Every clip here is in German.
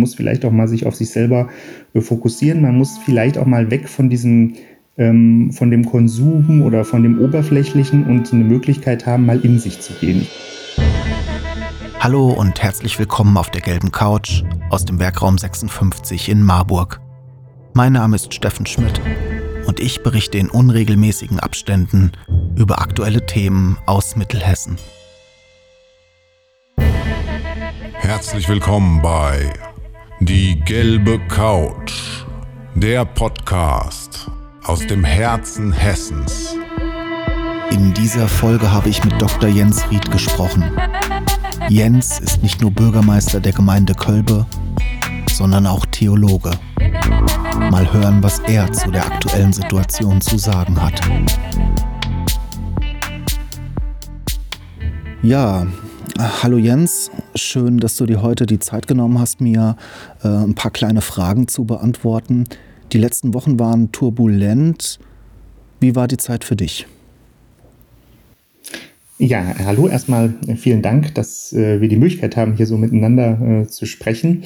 man muss vielleicht auch mal sich auf sich selber äh, fokussieren, man muss vielleicht auch mal weg von diesem ähm, von dem Konsum oder von dem Oberflächlichen und eine Möglichkeit haben, mal in sich zu gehen. Hallo und herzlich willkommen auf der gelben Couch aus dem Werkraum 56 in Marburg. Mein Name ist Steffen Schmidt und ich berichte in unregelmäßigen Abständen über aktuelle Themen aus Mittelhessen. Herzlich willkommen bei Die gelbe Couch, der Podcast aus dem Herzen Hessens. In dieser Folge habe ich mit Dr. Jens Ried gesprochen. Jens ist nicht nur Bürgermeister der Gemeinde Kölbe, sondern auch Theologe. Mal hören, was er zu der aktuellen Situation zu sagen hat. Ja, hallo Jens, schön, dass du dir heute die Zeit genommen hast, mir äh, ein paar kleine Fragen zu beantworten. Die letzten Wochen waren turbulent. Wie war die Zeit für dich? Ja, hallo, erstmal vielen Dank, dass äh, wir die Möglichkeit haben, hier so miteinander äh, zu sprechen.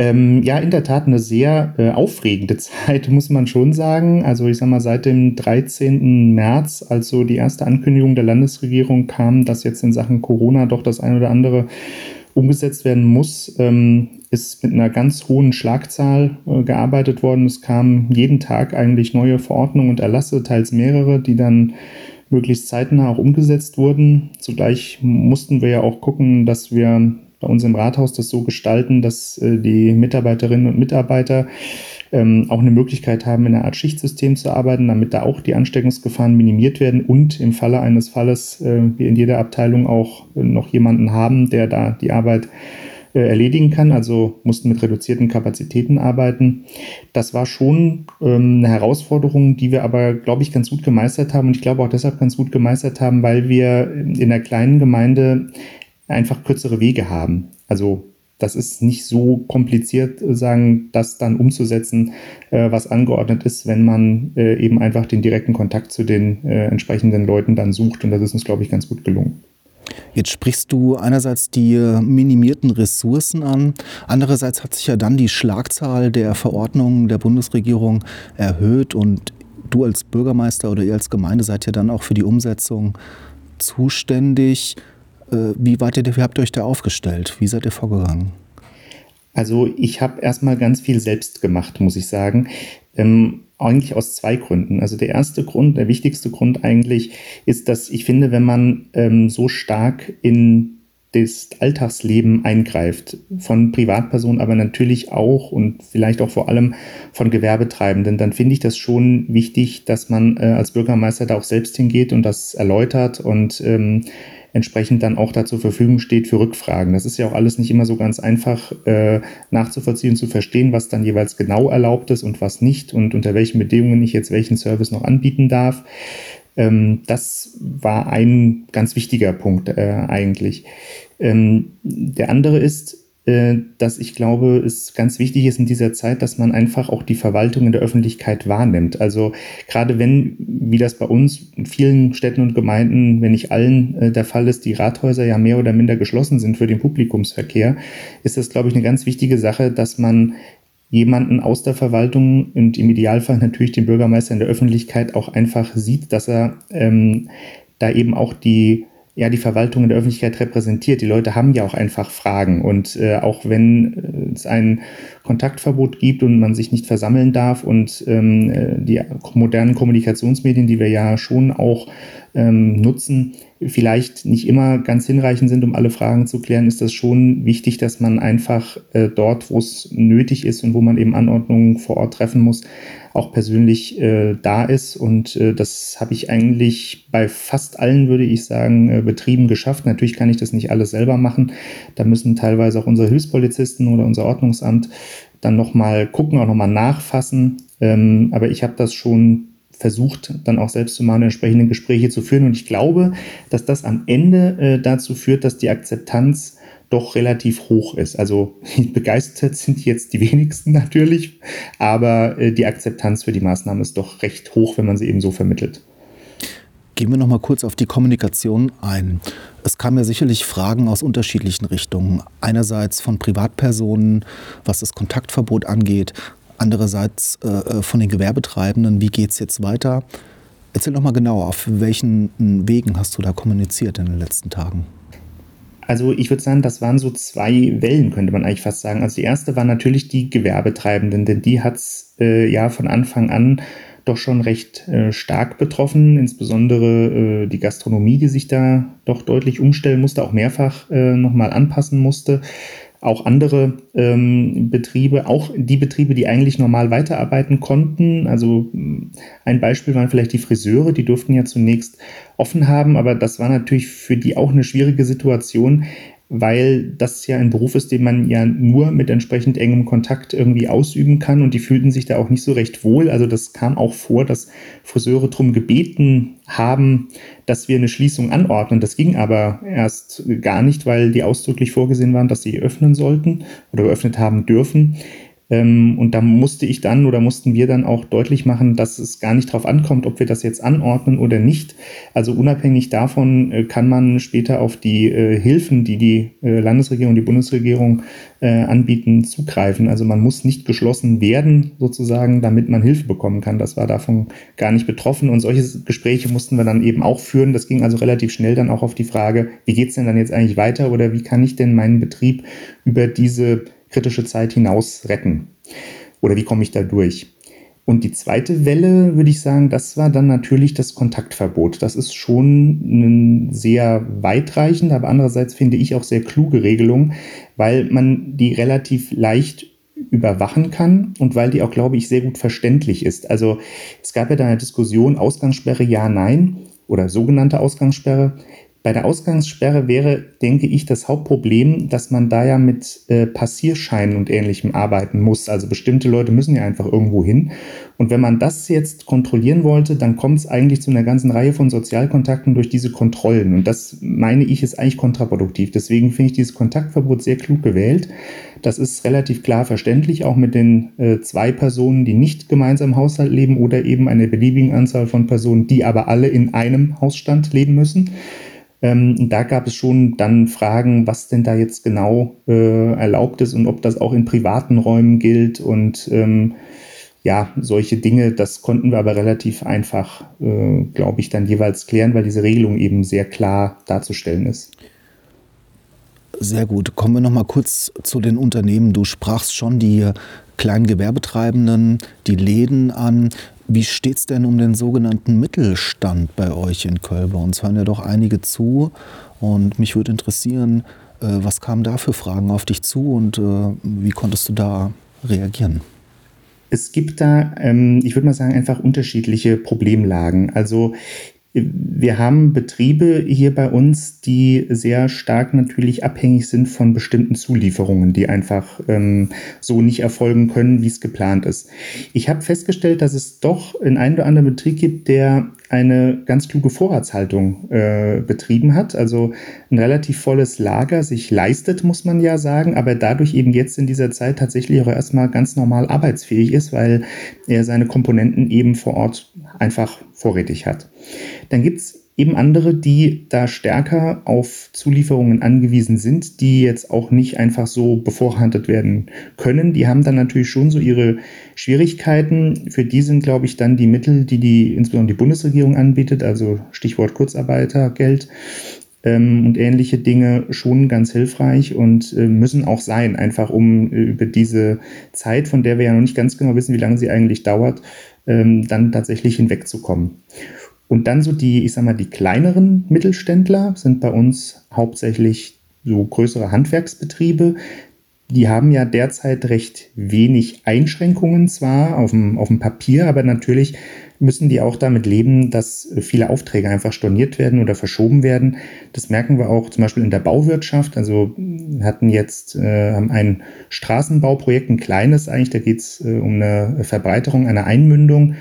Ähm, ja, in der Tat eine sehr äh, aufregende Zeit, muss man schon sagen. Also ich sag mal, seit dem 13. März, als so die erste Ankündigung der Landesregierung kam, dass jetzt in Sachen Corona doch das eine oder andere umgesetzt werden muss, ähm, ist mit einer ganz hohen Schlagzahl äh, gearbeitet worden. Es kamen jeden Tag eigentlich neue Verordnungen und Erlasse, teils mehrere, die dann möglichst zeitnah auch umgesetzt wurden. Zugleich mussten wir ja auch gucken, dass wir bei uns im Rathaus das so gestalten, dass äh, die Mitarbeiterinnen und Mitarbeiter ähm, auch eine Möglichkeit haben, in einer Art Schichtsystem zu arbeiten, damit da auch die Ansteckungsgefahren minimiert werden und im Falle eines Falles äh, wir in jeder Abteilung auch äh, noch jemanden haben, der da die Arbeit äh, erledigen kann, also mussten mit reduzierten Kapazitäten arbeiten. Das war schon ähm, eine Herausforderung, die wir aber, glaube ich, ganz gut gemeistert haben und ich glaube auch deshalb ganz gut gemeistert haben, weil wir in der kleinen Gemeinde einfach kürzere Wege haben. Also das ist nicht so kompliziert, sagen, das dann umzusetzen, äh, was angeordnet ist, wenn man äh, eben einfach den direkten Kontakt zu den äh, entsprechenden Leuten dann sucht. Und das ist uns, glaube ich, ganz gut gelungen. Jetzt sprichst du einerseits die äh, minimierten Ressourcen an, andererseits hat sich ja dann die Schlagzahl der Verordnungen der Bundesregierung erhöht und du als Bürgermeister oder ihr als Gemeinde seid ja dann auch für die Umsetzung zuständig. Äh, wie, wart ihr, wie habt ihr euch da aufgestellt? Wie seid ihr vorgegangen? Also ich habe erstmal ganz viel selbst gemacht, muss ich sagen. Ähm, eigentlich aus zwei Gründen. Also der erste Grund, der wichtigste Grund eigentlich, ist, dass ich finde, wenn man ähm, so stark in das Alltagsleben eingreift, von Privatpersonen, aber natürlich auch und vielleicht auch vor allem von Gewerbetreibenden, dann finde ich das schon wichtig, dass man äh, als Bürgermeister da auch selbst hingeht und das erläutert und ähm, entsprechend dann auch da zur Verfügung steht für Rückfragen. Das ist ja auch alles nicht immer so ganz einfach äh, nachzuvollziehen zu verstehen, was dann jeweils genau erlaubt ist und was nicht und unter welchen Bedingungen ich jetzt welchen Service noch anbieten darf. Ähm, das war ein ganz wichtiger Punkt äh, eigentlich. Ähm, der andere ist, dass ich glaube, es ganz wichtig ist in dieser Zeit, dass man einfach auch die Verwaltung in der Öffentlichkeit wahrnimmt. Also gerade wenn, wie das bei uns in vielen Städten und Gemeinden, wenn nicht allen äh, der Fall ist, die Rathäuser ja mehr oder minder geschlossen sind für den Publikumsverkehr, ist das, glaube ich, eine ganz wichtige Sache, dass man jemanden aus der Verwaltung und im Idealfall natürlich den Bürgermeister in der Öffentlichkeit auch einfach sieht, dass er ähm, da eben auch die ja die Verwaltung in der Öffentlichkeit repräsentiert. Die Leute haben ja auch einfach Fragen und äh, auch wenn äh, es ein Kontaktverbot gibt und man sich nicht versammeln darf und ähm, äh, die modernen Kommunikationsmedien, die wir ja schon auch ähm, nutzen, vielleicht nicht immer ganz hinreichend sind, um alle Fragen zu klären, ist das schon wichtig, dass man einfach äh, dort, wo es nötig ist und wo man eben Anordnungen vor Ort treffen muss, auch persönlich äh, da ist. Und äh, das habe ich eigentlich bei fast allen, würde ich sagen, äh, Betrieben geschafft. Natürlich kann ich das nicht alles selber machen. Da müssen teilweise auch unsere Hilfspolizisten oder unser Ordnungsamt dann nochmal gucken, auch nochmal nachfassen. Ähm, aber ich habe das schon versucht, dann auch selbst mal entsprechende Gespräche zu führen. Und ich glaube, dass das am Ende äh, dazu führt, dass die Akzeptanz doch relativ hoch ist. Also begeistert sind jetzt die wenigsten natürlich, aber äh, die Akzeptanz für die Maßnahme ist doch recht hoch, wenn man sie eben so vermittelt. Gehen wir noch mal kurz auf die Kommunikation ein. Es kamen ja sicherlich Fragen aus unterschiedlichen Richtungen. Einerseits von Privatpersonen, was das Kontaktverbot angeht. Andererseits äh, äh von den Gewerbetreibenden, wie geht es jetzt weiter? Erzähl doch mal genau, auf welchen Wegen hast du da kommuniziert in den letzten Tagen? Also ich würde sagen, das waren so zwei Wellen, könnte man eigentlich fast sagen. Also die erste war natürlich die Gewerbetreibenden, denn die hat es äh, ja von Anfang an doch schon recht äh, stark betroffen, insbesondere äh, die Gastronomie, die sich da doch deutlich umstellen musste, auch mehrfach äh, nochmal anpassen musste. Auch andere ähm, Betriebe, auch die Betriebe, die eigentlich normal weiterarbeiten konnten. Also ein Beispiel waren vielleicht die Friseure, die durften ja zunächst offen haben, aber das war natürlich für die auch eine schwierige Situation, weil das ja ein Beruf ist, den man ja nur mit entsprechend engem Kontakt irgendwie ausüben kann und die fühlten sich da auch nicht so recht wohl. Also das kam auch vor, dass Friseure darum gebeten haben, dass wir eine Schließung anordnen. Das ging aber erst gar nicht, weil die ausdrücklich vorgesehen waren, dass sie öffnen sollten oder geöffnet haben dürfen. Ähm, und da musste ich dann oder mussten wir dann auch deutlich machen, dass es gar nicht darauf ankommt, ob wir das jetzt anordnen oder nicht. Also unabhängig davon äh, kann man später auf die äh, Hilfen, die die äh, Landesregierung, die Bundesregierung anbieten, zugreifen. Also man muss nicht geschlossen werden, sozusagen, damit man Hilfe bekommen kann. Das war davon gar nicht betroffen. Und solche Gespräche mussten wir dann eben auch führen. Das ging also relativ schnell dann auch auf die Frage, wie geht es denn dann jetzt eigentlich weiter oder wie kann ich denn meinen Betrieb über diese kritische Zeit hinaus retten? Oder wie komme ich da durch? Und die zweite Welle, würde ich sagen, das war dann natürlich das Kontaktverbot. Das ist schon eine sehr weitreichende, aber andererseits finde ich auch sehr kluge Regelung, weil man die relativ leicht überwachen kann und weil die auch, glaube ich, sehr gut verständlich ist. Also es gab ja da eine Diskussion, Ausgangssperre ja, nein oder sogenannte Ausgangssperre. Bei der Ausgangssperre wäre, denke ich, das Hauptproblem, dass man da ja mit äh, Passierscheinen und ähnlichem arbeiten muss. Also bestimmte Leute müssen ja einfach irgendwo hin. Und wenn man das jetzt kontrollieren wollte, dann kommt es eigentlich zu einer ganzen Reihe von Sozialkontakten durch diese Kontrollen. Und das meine ich ist eigentlich kontraproduktiv. Deswegen finde ich dieses Kontaktverbot sehr klug gewählt. Das ist relativ klar verständlich, auch mit den äh, zwei Personen, die nicht gemeinsam im Haushalt leben oder eben einer beliebigen Anzahl von Personen, die aber alle in einem Hausstand leben müssen. Ähm, da gab es schon dann Fragen, was denn da jetzt genau äh, erlaubt ist und ob das auch in privaten Räumen gilt und ähm, ja, solche Dinge, das konnten wir aber relativ einfach, äh, glaube ich, dann jeweils klären, weil diese Regelung eben sehr klar darzustellen ist. Sehr gut. Kommen wir noch mal kurz zu den Unternehmen. Du sprachst schon die kleinen Gewerbetreibenden, die Läden an. Wie steht es denn um den sogenannten Mittelstand bei euch in Köln? Bei uns hören ja doch einige zu und mich würde interessieren, äh, was kamen da für Fragen auf dich zu und äh, wie konntest du da reagieren? Es gibt da, ähm, ich würde mal sagen, einfach unterschiedliche Problemlagen. Also wir haben Betriebe hier bei uns, die sehr stark natürlich abhängig sind von bestimmten Zulieferungen, die einfach ähm, so nicht erfolgen können, wie es geplant ist. Ich habe festgestellt, dass es doch in einem oder anderen Betrieb gibt, der eine ganz kluge Vorratshaltung äh, betrieben hat, also ein relativ volles Lager sich leistet, muss man ja sagen, aber dadurch eben jetzt in dieser Zeit tatsächlich auch erstmal ganz normal arbeitsfähig ist, weil er seine Komponenten eben vor Ort einfach vorrätig hat. Dann gibt es eben andere, die da stärker auf Zulieferungen angewiesen sind, die jetzt auch nicht einfach so bevorhandelt werden können. Die haben dann natürlich schon so ihre Schwierigkeiten. Für die sind, glaube ich, dann die Mittel, die die insbesondere die Bundesregierung anbietet, also Stichwort Kurzarbeitergeld, ähm, und ähnliche Dinge schon ganz hilfreich und äh, müssen auch sein, einfach um äh, über diese Zeit, von der wir ja noch nicht ganz genau wissen, wie lange sie eigentlich dauert, ähm, dann tatsächlich hinwegzukommen. Und dann so die, ich sag mal, die kleineren Mittelständler sind bei uns hauptsächlich so größere Handwerksbetriebe. Die haben ja derzeit recht wenig Einschränkungen zwar auf dem, auf dem Papier, aber natürlich müssen die auch damit leben, dass viele Aufträge einfach storniert werden oder verschoben werden. Das merken wir auch zum Beispiel in der Bauwirtschaft. Also hatten jetzt äh, ein Straßenbauprojekt, ein kleines eigentlich, da geht es äh, um eine Verbreiterung einer Einmündung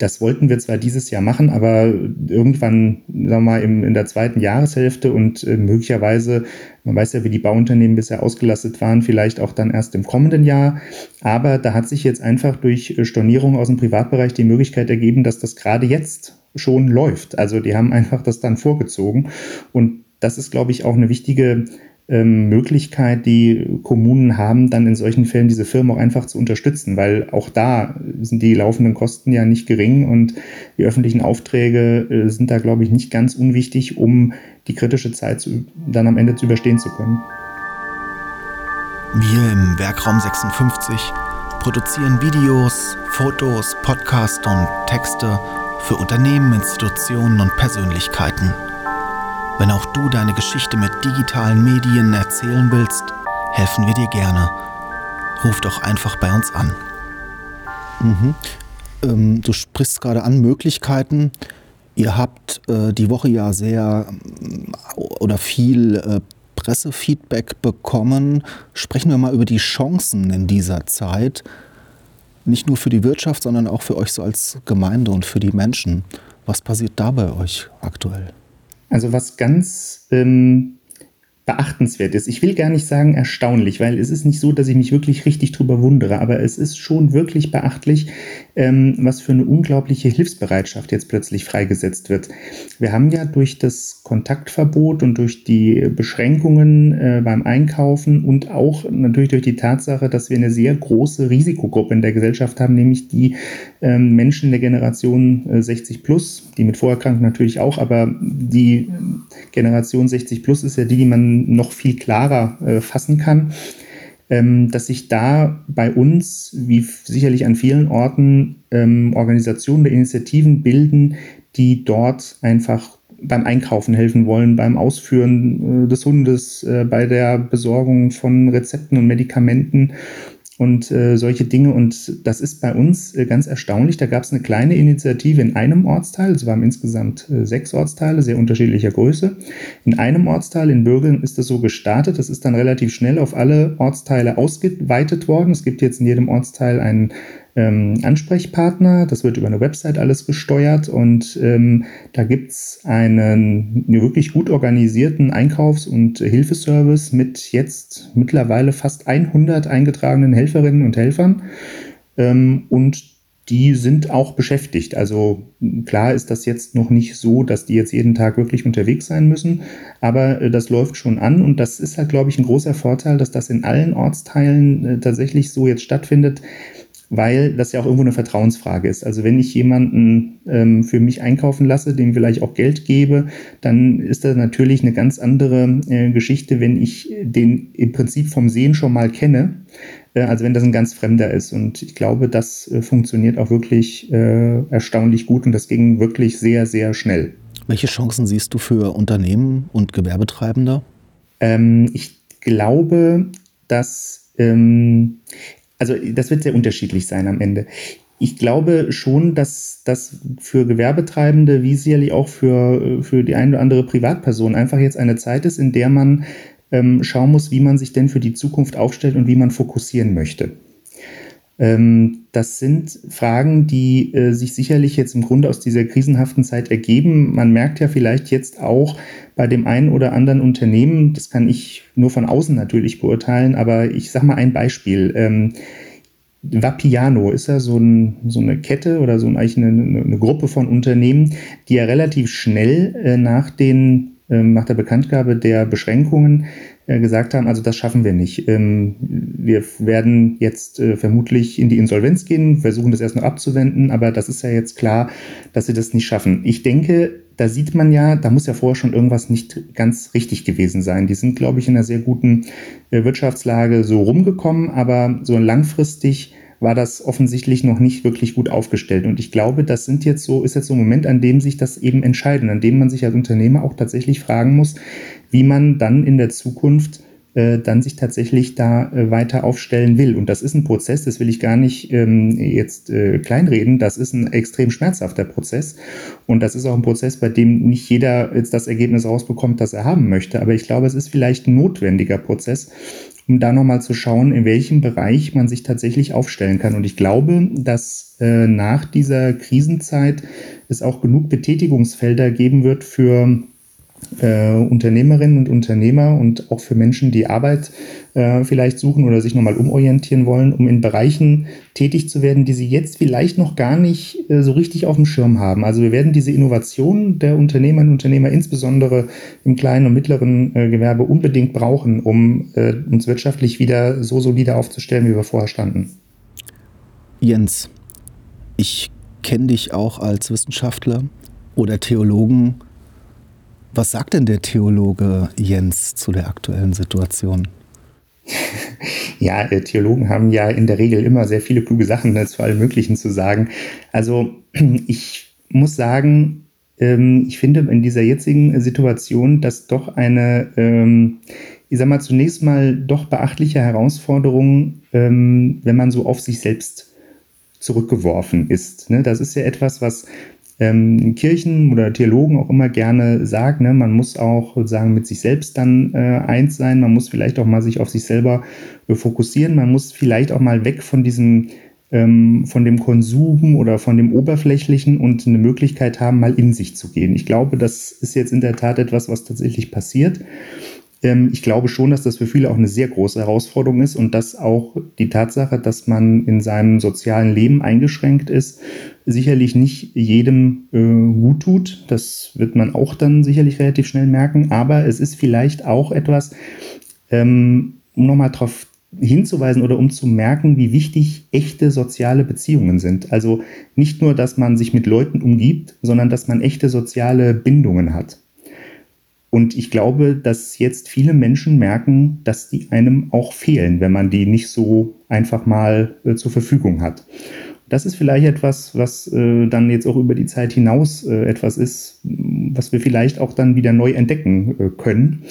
das wollten wir zwar dieses Jahr machen, aber irgendwann, sagen wir mal, im, in der zweiten Jahreshälfte und äh, möglicherweise, man weiß ja, wie die Bauunternehmen bisher ausgelastet waren, vielleicht auch dann erst im kommenden Jahr. Aber da hat sich jetzt einfach durch äh, Stornierung aus dem Privatbereich die Möglichkeit ergeben, dass das gerade jetzt schon läuft. Also die haben einfach das dann vorgezogen. Und das ist, glaube ich, auch eine wichtige ähm, Möglichkeit, die Kommunen haben, dann in solchen Fällen diese Firmen auch einfach zu unterstützen, weil auch da sind die laufenden Kosten ja nicht gering und die öffentlichen Aufträge äh, sind da, glaube ich, nicht ganz unwichtig, um die kritische Zeit zu, dann am Ende zu überstehen zu können. Wir im Werkraum 56 produzieren Videos, Fotos, Podcasts und Texte für Unternehmen, Institutionen und Persönlichkeiten. Wenn auch du deine Geschichte mit digitalen Medien erzählen willst, helfen wir dir gerne. Ruf doch einfach bei uns an. Mhm. Ähm, du sprichst gerade an Möglichkeiten. Ihr habt äh, die Woche ja sehr äh, oder viel äh, Pressefeedback bekommen. Sprechen wir mal über die Chancen in dieser Zeit. Nicht nur für die Wirtschaft, sondern auch für euch so als Gemeinde und für die Menschen. Was passiert da bei euch aktuell? Also was ganz ähm, beachtenswert ist. Ich will gar nicht sagen erstaunlich, weil es ist nicht so, dass ich mich wirklich richtig drüber wundere, aber es ist schon wirklich beachtlich, ähm, was für eine unglaubliche Hilfsbereitschaft jetzt plötzlich freigesetzt wird. Wir haben ja durch das Kontaktverbot und durch die Beschränkungen äh, beim Einkaufen und auch natürlich durch die Tatsache, dass wir eine sehr große Risikogruppe in der Gesellschaft haben, nämlich die ähm, Menschen der Generation äh, 60 plus, die mit Vorerkrankungen natürlich auch, aber die Generation 60 plus ist ja die, die man noch viel klarer äh, fassen kann, ähm, dass sich da bei uns, wie sicherlich an vielen Orten, ähm, Organisationen oder Initiativen bilden, die dort einfach beim Einkaufen helfen wollen, beim Ausführen äh, des Hundes, äh, bei der Besorgung von Rezepten und Medikamenten und äh, solche Dinge. Und das ist bei uns äh, ganz erstaunlich. Da gab es eine kleine Initiative in einem Ortsteil. Es waren insgesamt äh, sechs Ortsteile, sehr unterschiedlicher Größe. In einem Ortsteil in Bürgeln ist das so gestartet. Das ist dann relativ schnell auf alle Ortsteile ausgeweitet worden. Es gibt jetzt in jedem Ortsteil einen ähm, Ansprechpartner. Das wird über eine Website alles gesteuert und ähm, da gibt es einen wirklich gut organisierten Einkaufs- und Hilfeservice mit jetzt mittlerweile fast 100 eingetragenen Helferinnen und Helfern. Ähm, und die sind auch beschäftigt. Also klar ist das jetzt noch nicht so, dass die jetzt jeden Tag wirklich unterwegs sein müssen, aber äh, das läuft schon an und das ist halt, glaube ich, ein großer Vorteil, dass das in allen Ortsteilen äh, tatsächlich so jetzt stattfindet weil das ja auch irgendwo eine Vertrauensfrage ist. Also wenn ich jemanden ähm, für mich einkaufen lasse, dem vielleicht auch Geld gebe, dann ist das natürlich eine ganz andere äh, Geschichte, wenn ich den im Prinzip vom Sehen schon mal kenne, äh, also wenn das ein ganz Fremder ist. Und ich glaube, das äh, funktioniert auch wirklich äh, erstaunlich gut und das ging wirklich sehr, sehr schnell. Welche Chancen siehst du für Unternehmen und Gewerbetreibende? Ähm, ich glaube, dass ähm, also das wird sehr unterschiedlich sein am Ende. Ich glaube schon, dass das für Gewerbetreibende wie sicherlich auch für, für die eine oder andere Privatperson einfach jetzt eine Zeit ist, in der man ähm, schauen muss, wie man sich denn für die Zukunft aufstellt und wie man fokussieren möchte. Ähm, das sind Fragen, die äh, sich sicherlich jetzt im Grunde aus dieser krisenhaften Zeit ergeben. Man merkt ja vielleicht jetzt auch bei dem einen oder anderen Unternehmen, das kann ich nur von außen natürlich beurteilen, aber ich sage mal ein Beispiel. Ähm, Vapiano ist ja so, ein, so, eine Kette oder so eigentlich eine, eine, Gruppe von Unternehmen, die ja relativ schnell äh, nach, den, äh, nach der Bekanntgabe der Beschränkungen äh, gesagt haben, also das schaffen wir nicht. Wir werden jetzt äh, vermutlich in die Insolvenz gehen, versuchen das erst noch abzuwenden, aber das ist ja jetzt klar, dass sie das nicht schaffen. Ich denke, da sieht man ja, da muss ja vorher schon irgendwas nicht ganz richtig gewesen sein. Die sind, glaube ich, in einer sehr guten äh, Wirtschaftslage so rumgekommen, aber so langfristig war das offensichtlich noch nicht wirklich gut aufgestellt. Und ich glaube, das sind jetzt so, ist jetzt so ein Moment, an dem sich das eben entscheidet, an dem man sich als Unternehmer auch tatsächlich fragen muss, wie man dann in der Zukunft dann sich tatsächlich da äh, weiter aufstellen will. Und das ist ein Prozess, das will ich gar nicht ähm, jetzt äh, kleinreden, das ist ein extrem schmerzhafter Prozess. Und das ist auch ein Prozess, bei dem nicht jeder jetzt das Ergebnis rausbekommt, das er haben möchte. Aber ich glaube, es ist vielleicht ein notwendiger Prozess, um da nochmal zu schauen, in welchem Bereich man sich tatsächlich aufstellen kann. Und ich glaube, dass äh, nach dieser Krisenzeit es auch genug Betätigungsfelder geben wird für äh, Unternehmerinnen und Unternehmer und auch für Menschen, die Arbeit äh, vielleicht suchen oder sich nochmal umorientieren wollen, um in Bereichen tätig zu werden, die sie jetzt vielleicht noch gar nicht äh, so richtig auf dem Schirm haben. Also wir werden diese Innovation der Unternehmerinnen und Unternehmer insbesondere im kleinen und mittleren äh, Gewerbe unbedingt brauchen, um äh, uns wirtschaftlich wieder so solide aufzustellen, wie wir vorher standen. Jens, ich kenne dich auch als Wissenschaftler oder Theologen was sagt denn der Theologe Jens zu der aktuellen Situation? Ja, äh, Theologen haben ja in der Regel immer sehr viele kluge Sachen ne, zu allem Möglichen zu sagen. Also ich muss sagen, ähm, ich finde in dieser jetzigen Situation, dass doch eine, ähm, ich sag mal, zunächst mal doch beachtliche Herausforderung, ähm, wenn man so auf sich selbst zurückgeworfen ist. Ne? Das ist ja etwas, was ähm, Kirchen oder Theologen auch immer gerne sagen, ne, man muss auch sozusagen mit sich selbst dann äh, eins sein, man muss vielleicht auch mal sich auf sich selber äh, fokussieren, man muss vielleicht auch mal weg von diesem ähm, von dem Konsum oder von dem Oberflächlichen und eine Möglichkeit haben, mal in sich zu gehen. Ich glaube, das ist jetzt in der Tat etwas, was tatsächlich passiert. Ähm, ich glaube schon, dass das für viele auch eine sehr große Herausforderung ist und dass auch die Tatsache, dass man in seinem sozialen Leben eingeschränkt ist, sicherlich nicht jedem äh, gut tut. Das wird man auch dann sicherlich relativ schnell merken. Aber es ist vielleicht auch etwas, ähm, um nochmal darauf hinzuweisen oder um zu merken, wie wichtig echte soziale Beziehungen sind. Also nicht nur, dass man sich mit Leuten umgibt, sondern dass man echte soziale Bindungen hat. Und ich glaube, dass jetzt viele Menschen merken, dass die einem auch fehlen, wenn man die nicht so einfach mal äh, zur Verfügung hat. Das ist vielleicht etwas, was äh, dann jetzt auch über die Zeit hinaus äh, etwas ist, was wir vielleicht auch dann wieder neu entdecken äh, können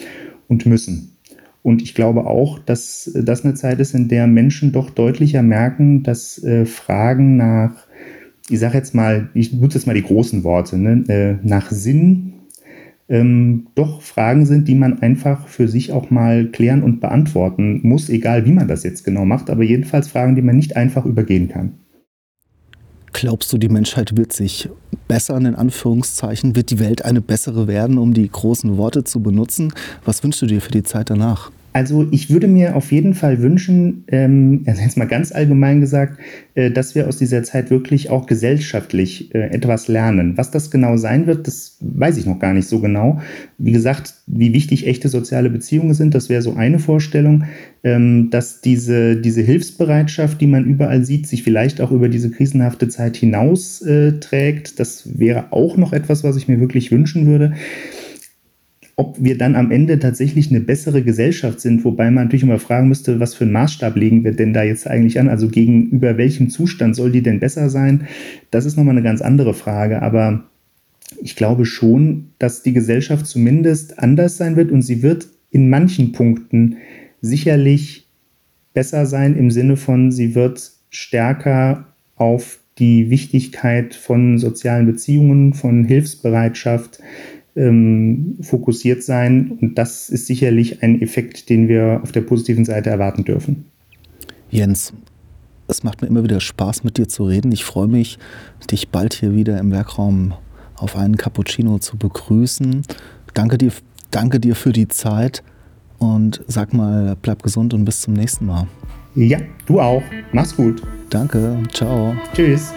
und müssen. Und ich glaube auch, dass das eine Zeit ist, in der Menschen doch deutlicher merken, dass äh, Fragen nach, ich sage jetzt mal, ich nutze jetzt mal die großen Worte, ne, äh, nach Sinn ähm, doch Fragen sind, die man einfach für sich auch mal klären und beantworten muss, egal wie man das jetzt genau macht, aber jedenfalls Fragen, die man nicht einfach übergehen kann. Glaubst du, die Menschheit wird sich bessern, in Anführungszeichen? Wird die Welt eine bessere werden, um die großen Worte zu benutzen? Was wünschst du dir für die Zeit danach? Also ich würde mir auf jeden Fall wünschen, ähm, also jetzt mal ganz allgemein gesagt, äh, dass wir aus dieser Zeit wirklich auch gesellschaftlich äh, etwas lernen. Was das genau sein wird, das weiß ich noch gar nicht so genau. Wie gesagt, wie wichtig echte soziale Beziehungen sind, das wäre so eine Vorstellung, ähm, dass diese, diese Hilfsbereitschaft, die man überall sieht, sich vielleicht auch über diese krisenhafte Zeit hinaus äh, trägt. Das wäre auch noch etwas, was ich mir wirklich wünschen würde ob wir dann am Ende tatsächlich eine bessere Gesellschaft sind, wobei man natürlich immer fragen müsste, was für einen Maßstab legen wir denn da jetzt eigentlich an? Also gegenüber welchem Zustand soll die denn besser sein? Das ist nochmal eine ganz andere Frage, aber ich glaube schon, dass die Gesellschaft zumindest anders sein wird und sie wird in manchen Punkten sicherlich besser sein im Sinne von, sie wird stärker auf die Wichtigkeit von sozialen Beziehungen, von Hilfsbereitschaft, ähm, fokussiert sein. Und das ist sicherlich ein Effekt, den wir auf der positiven Seite erwarten dürfen. Jens, es macht mir immer wieder Spaß, mit dir zu reden. Ich freue mich, dich bald hier wieder im Werkraum auf einen Cappuccino zu begrüßen. Danke dir, danke dir für die Zeit und sag mal, bleib gesund und bis zum nächsten Mal. Ja, du auch. Mach's gut. Danke. Ciao. Tschüss.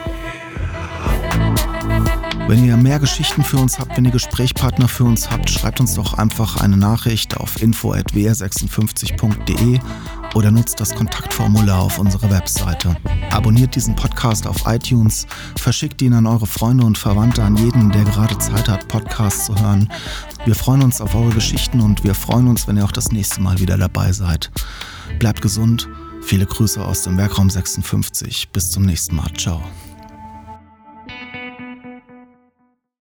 Wenn ihr mehr Geschichten für uns habt, wenn ihr Gesprächspartner für uns habt, schreibt uns doch einfach eine Nachricht auf info.wr56.de oder nutzt das Kontaktformular auf unserer Webseite. Abonniert diesen Podcast auf iTunes, verschickt ihn an eure Freunde und Verwandte, an jeden, der gerade Zeit hat, Podcasts zu hören. Wir freuen uns auf eure Geschichten und wir freuen uns, wenn ihr auch das nächste Mal wieder dabei seid. Bleibt gesund, viele Grüße aus dem Werkraum 56. Bis zum nächsten Mal. Ciao.